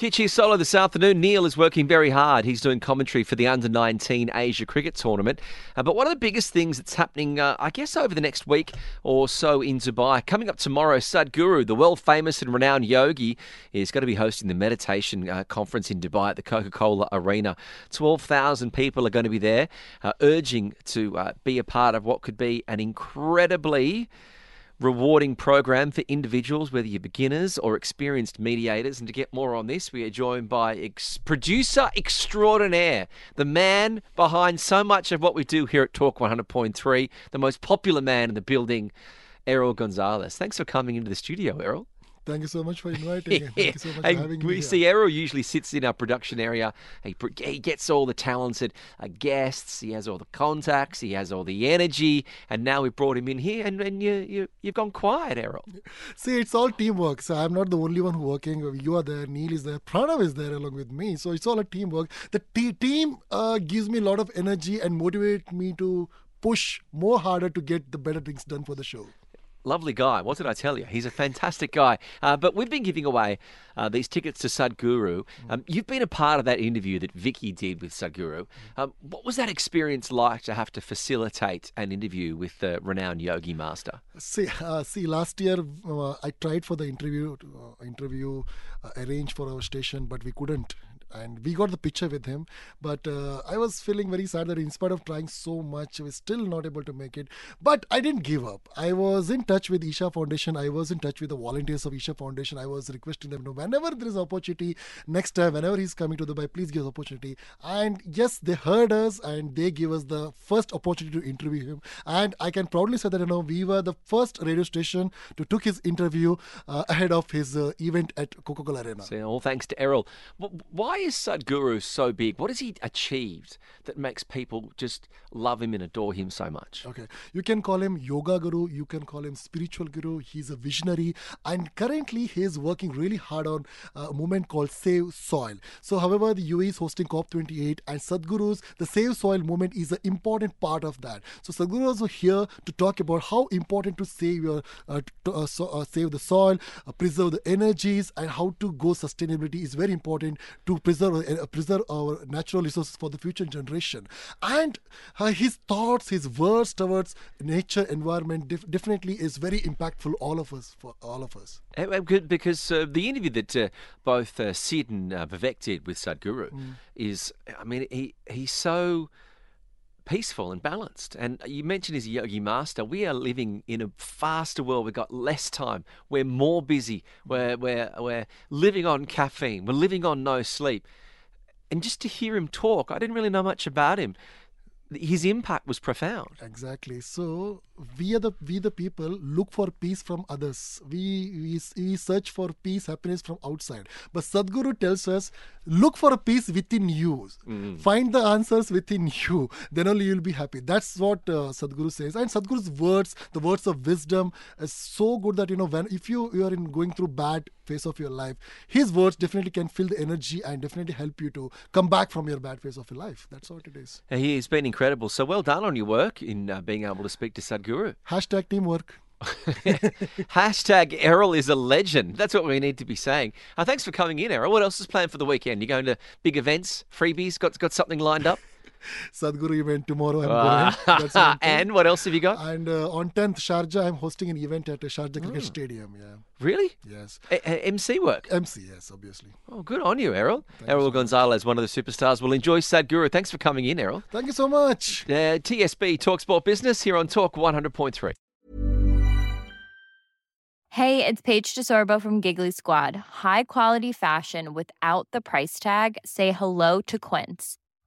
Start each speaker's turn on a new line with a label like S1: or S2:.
S1: Kichi Solo this afternoon. Neeil is working very hard. He's doing commentary for the Under 19 Asia Cricket Tournament. Uh, but one of the biggest things that's happening, uh, I guess, over the next week or so in Dubai, coming up tomorrow, Sadhguru, the world famous and renowned yogi, is going to be hosting the meditation uh, conference in Dubai at the Coca Cola Arena. 12,000 people are going to be there, uh, urging to uh, be a part of what could be an incredibly rewarding program for individuals, whether you're beginners or experienced mediators. And to get more on this, we are joined by ex- producer extraordinaire, the man behind so much of what we do here at Talk 100.3, the most popular man in the building, Errol Gonzalez. Thanks for coming into the studio, Errol.
S2: Thank you so much for inviting me. Thank you so much for having me.
S1: we
S2: here.
S1: see Errol usually sits in our production area. He, he gets all the talented uh, guests. He has all the contacts. He has all the energy. And now we brought him in here, and, and you, you you've gone quiet, Errol.
S2: See, it's all teamwork. So I'm not the only one working. You are there. Neeil is there. Pranav is there along with me. So it's all a teamwork. The t- team uh, gives me a lot of energy and motivate me to push more harder to get the better things done for the show.
S1: Lovely guy. What did I tell you? He's a fantastic guy. Uh, but we've been giving away uh, these tickets to Sadhguru. Um, you've been a part of that interview that Vicky did with Sadhguru. Um, what was that experience like to have to facilitate an interview with the renowned yogi master?
S2: See, uh, see, last year uh, I tried for the interview, uh, interview uh, arranged for our station, but we couldn't. And we got the picture with him, but uh, I was feeling very sad that in spite of trying so much, we're still not able to make it. But I didn't give up. I was in touch with Isha Foundation. I was in touch with the volunteers of Isha Foundation. I was requesting them, no, whenever there is opportunity, next time, whenever he's coming to Dubai, please give us opportunity. And yes, they heard us and they gave us the first opportunity to interview him. And I can proudly say that you know we were the first radio station to took his interview uh, ahead of his uh, event at Coca-Cola Arena.
S1: So, all thanks to Errol. Wh- Why is Sadhguru so big? What has he achieved that makes people just love him and adore him so much?
S2: Okay, you can call him yoga guru, you can call him spiritual guru. He's a visionary, and currently he is working really hard on a movement called Save Soil. So, however, the UAE is hosting COP28, and Sadhguru's the Save Soil movement is an important part of that. So, Sadhguru is here to talk about how important to save your uh, to, uh, so, uh, save the soil, uh, preserve the energies, and how to go sustainability is very important to preserve uh, preserve our natural resources for the future generation. And uh, his thoughts, his words towards nature, environment, def- definitely is very impactful. All of us, for all of us.
S1: Good, Because uh, the interview that uh, both uh, Sid and uh, Vivek did with Sadhguru is, I mean, he he's so peaceful and balanced. And you mentioned he's a yogi master. We are living in a faster world. We've got less time. We're more busy. We're, mm-hmm. we're, we're living on caffeine. We're living on no sleep. And just to hear him talk, I didn't really know much about him. His impact was profound.
S2: Exactly. So we are the we the people look for peace from others. We we, we search for peace, happiness from outside. But Sadhguru tells us, look for a peace within you. Find the answers within you. Then only you'll be happy. That's what uh, Sadhguru says. And Sadhguru's words, the words of wisdom, is so good that you know when if you you are in going through bad phase of your life, his words definitely can fill the energy and definitely help you to come back from your bad phase of your life. That's what it is.
S1: He's been incredible. So well done on your work in uh, being able to speak to Sadhguru.
S2: Hashtag teamwork.
S1: Hashtag Errol is a legend. That's what we need to be saying. Uh, thanks for coming in, Errol. What else is planned for the weekend? You going to big events, freebies? Got got something lined up?
S2: Sadhguru event tomorrow. I'm going. That's one thing.
S1: and what else have you got?
S2: And uh, on 10th, Sharjah, I'm hosting an event at the Sharjah
S1: Hmm.
S2: Cricket Stadium. Yeah.
S1: Really?
S2: Yes.
S1: A- a- MC work.
S2: MC, yes, obviously.
S1: Oh, good on you, Errol. Errol Gonzalez, one of the superstars. We'll enjoy Sadhguru. Thanks for coming in, Errol.
S2: Thank you so much.
S1: Uh, TSB Talk Sport Business here on Talk 100.3.
S3: Hey, it's Paige DeSorbo from Giggly Squad. High quality fashion without the price tag. Say hello to Quince.